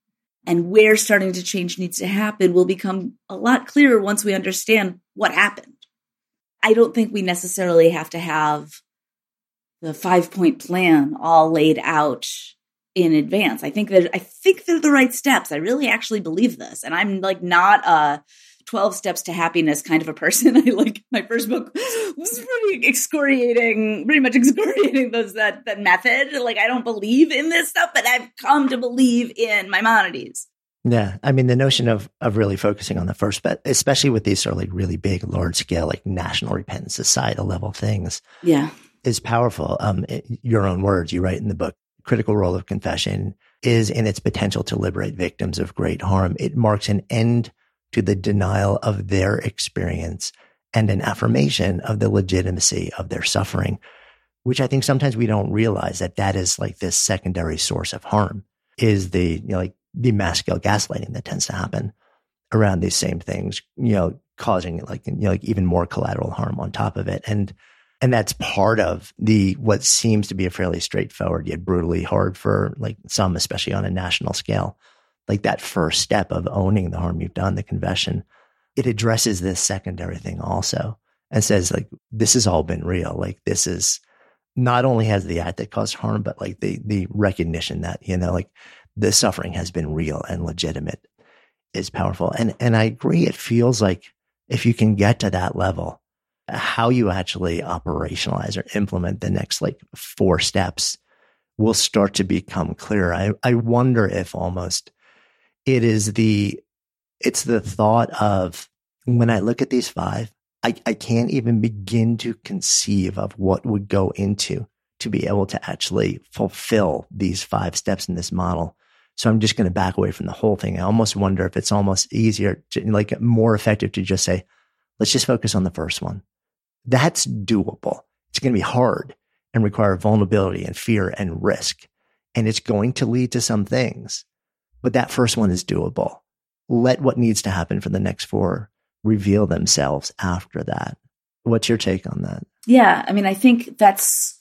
and where starting to change needs to happen will become a lot clearer once we understand what happened. I don't think we necessarily have to have the five point plan all laid out in advance. I think that I think they're the right steps. I really actually believe this. And I'm like not a 12 steps to happiness kind of a person. I like my first book was pretty excoriating, pretty much excoriating those that that method. Like I don't believe in this stuff, but I've come to believe in Maimonides. Yeah. I mean, the notion of, of really focusing on the first bet, especially with these sort of like really big, large scale, like national repentance, societal level things. Yeah. Is powerful. Um, it, your own words, you write in the book, critical role of confession is in its potential to liberate victims of great harm. It marks an end to the denial of their experience and an affirmation of the legitimacy of their suffering, which I think sometimes we don't realize that that is like this secondary source of harm is the, you know, like the scale gaslighting that tends to happen around these same things, you know, causing like, you know, like even more collateral harm on top of it. And, and that's part of the, what seems to be a fairly straightforward yet brutally hard for like some, especially on a national scale like that first step of owning the harm you've done, the confession, it addresses this secondary thing also and says like this has all been real. Like this is not only has the act that caused harm, but like the the recognition that, you know, like the suffering has been real and legitimate is powerful. And and I agree, it feels like if you can get to that level how you actually operationalize or implement the next like four steps will start to become clearer. I, I wonder if almost it is the it's the thought of when I look at these five, I, I can't even begin to conceive of what would go into to be able to actually fulfill these five steps in this model. So I'm just going to back away from the whole thing. I almost wonder if it's almost easier, to, like more effective to just say, let's just focus on the first one. That's doable. It's going to be hard and require vulnerability and fear and risk. And it's going to lead to some things, but that first one is doable. Let what needs to happen for the next four reveal themselves after that. What's your take on that? Yeah. I mean, I think that's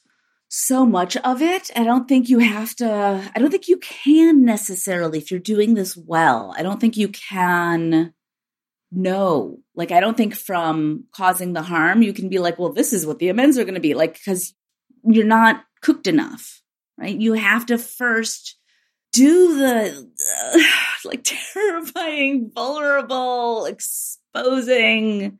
so much of it. I don't think you have to, I don't think you can necessarily, if you're doing this well, I don't think you can know. Like, I don't think from causing the harm, you can be like, well, this is what the amends are going to be. Like, because you're not cooked enough, right? You have to first do the uh, like terrifying, vulnerable, exposing,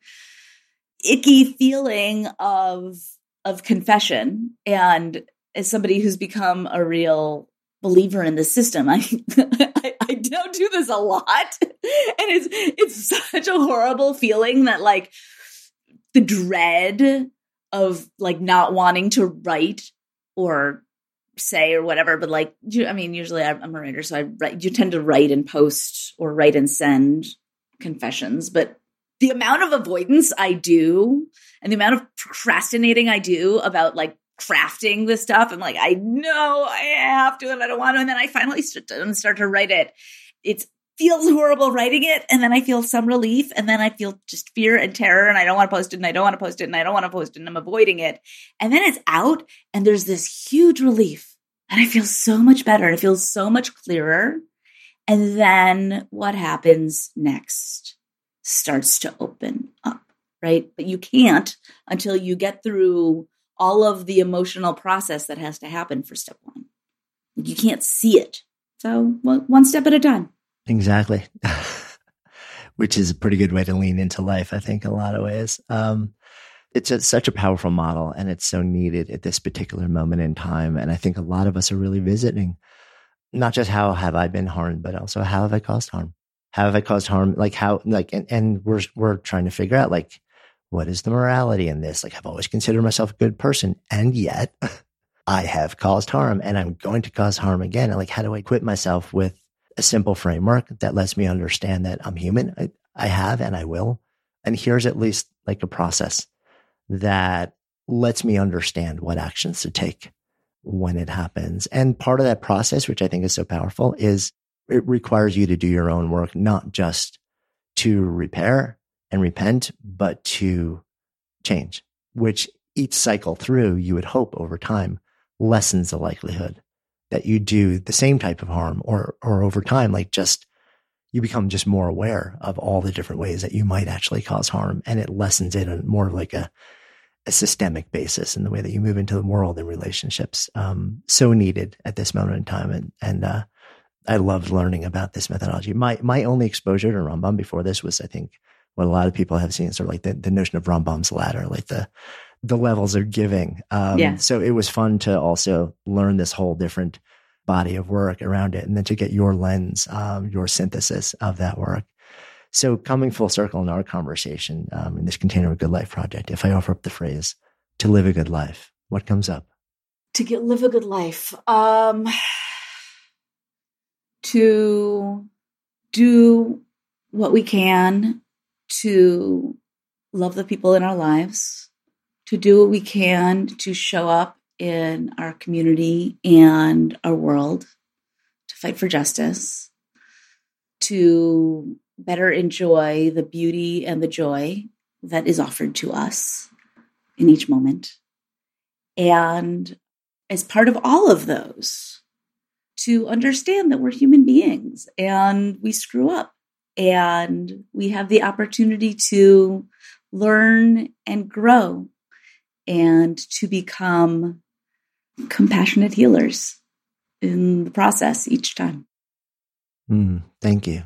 icky feeling of of confession. And as somebody who's become a real believer in the system, I, I, I don't do this a lot, and it's it's such a horrible feeling that like the dread of like not wanting to write or say or whatever but like i mean usually i'm a writer so i write you tend to write and post or write and send confessions but the amount of avoidance i do and the amount of procrastinating i do about like crafting this stuff i'm like i know i have to and i don't want to and then i finally start to, start to write it it's feels horrible writing it and then I feel some relief and then I feel just fear and terror and I don't want to post it and I don't want to post it and I don't want to post it and I'm avoiding it. And then it's out and there's this huge relief and I feel so much better. It feels so much clearer. And then what happens next starts to open up, right? But you can't until you get through all of the emotional process that has to happen for step one. You can't see it. So one step at a time. Exactly. Which is a pretty good way to lean into life, I think, in a lot of ways. Um, it's a, such a powerful model and it's so needed at this particular moment in time. And I think a lot of us are really visiting not just how have I been harmed, but also how have I caused harm? How have I caused harm? Like how, like, and, and we're, we're trying to figure out like, what is the morality in this? Like I've always considered myself a good person and yet I have caused harm and I'm going to cause harm again. And like, how do I quit myself with a simple framework that lets me understand that I'm human. I, I have and I will. And here's at least like a process that lets me understand what actions to take when it happens. And part of that process, which I think is so powerful, is it requires you to do your own work, not just to repair and repent, but to change, which each cycle through, you would hope over time lessens the likelihood that you do the same type of harm or, or over time, like just you become just more aware of all the different ways that you might actually cause harm and it lessens it on more of like a, a systemic basis in the way that you move into the world and relationships. Um, so needed at this moment in time. And, and, uh, I loved learning about this methodology. My, my only exposure to Rambam before this was, I think, what a lot of people have seen, sort of like the, the notion of Rambam's ladder, like the, the levels are giving. Um, yeah. So it was fun to also learn this whole different body of work around it and then to get your lens, um, your synthesis of that work. So coming full circle in our conversation um, in this Container of Good Life project, if I offer up the phrase to live a good life, what comes up? To get live a good life. Um, to do what we can to love the people in our lives to do what we can to show up in our community and our world, to fight for justice, to better enjoy the beauty and the joy that is offered to us in each moment. And as part of all of those, to understand that we're human beings and we screw up and we have the opportunity to learn and grow and to become compassionate healers in the process each time. Mm, thank you.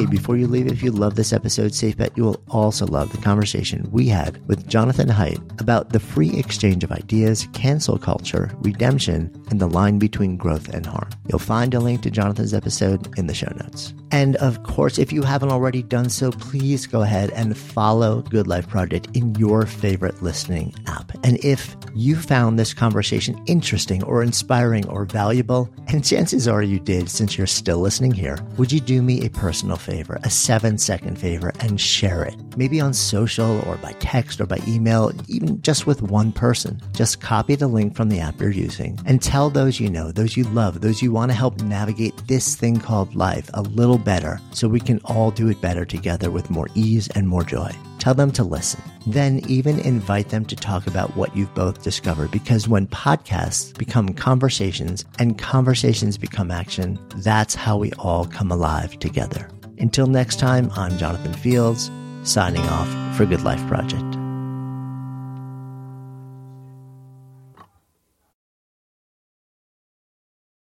Hey, before you leave, if you love this episode, safe bet you will also love the conversation we had with Jonathan Haidt about the free exchange of ideas, cancel culture, redemption, and the line between growth and harm. You'll find a link to Jonathan's episode in the show notes. And of course, if you haven't already done so, please go ahead and follow Good Life Project in your favorite listening app. And if you found this conversation interesting or inspiring or valuable, and chances are you did since you're still listening here, would you do me a personal favor, a seven second favor, and share it? Maybe on social or by text or by email, even just with one person. Just copy the link from the app you're using and tell those you know, those you love, those you want to help navigate this thing called life a little better so we can all do it better together with more ease and more joy. Tell them to listen. Then even invite them to talk about what you've both discovered because when podcasts become conversations and conversations become action, that's how we all come alive together. Until next time, I'm Jonathan Fields, signing off for Good Life Project.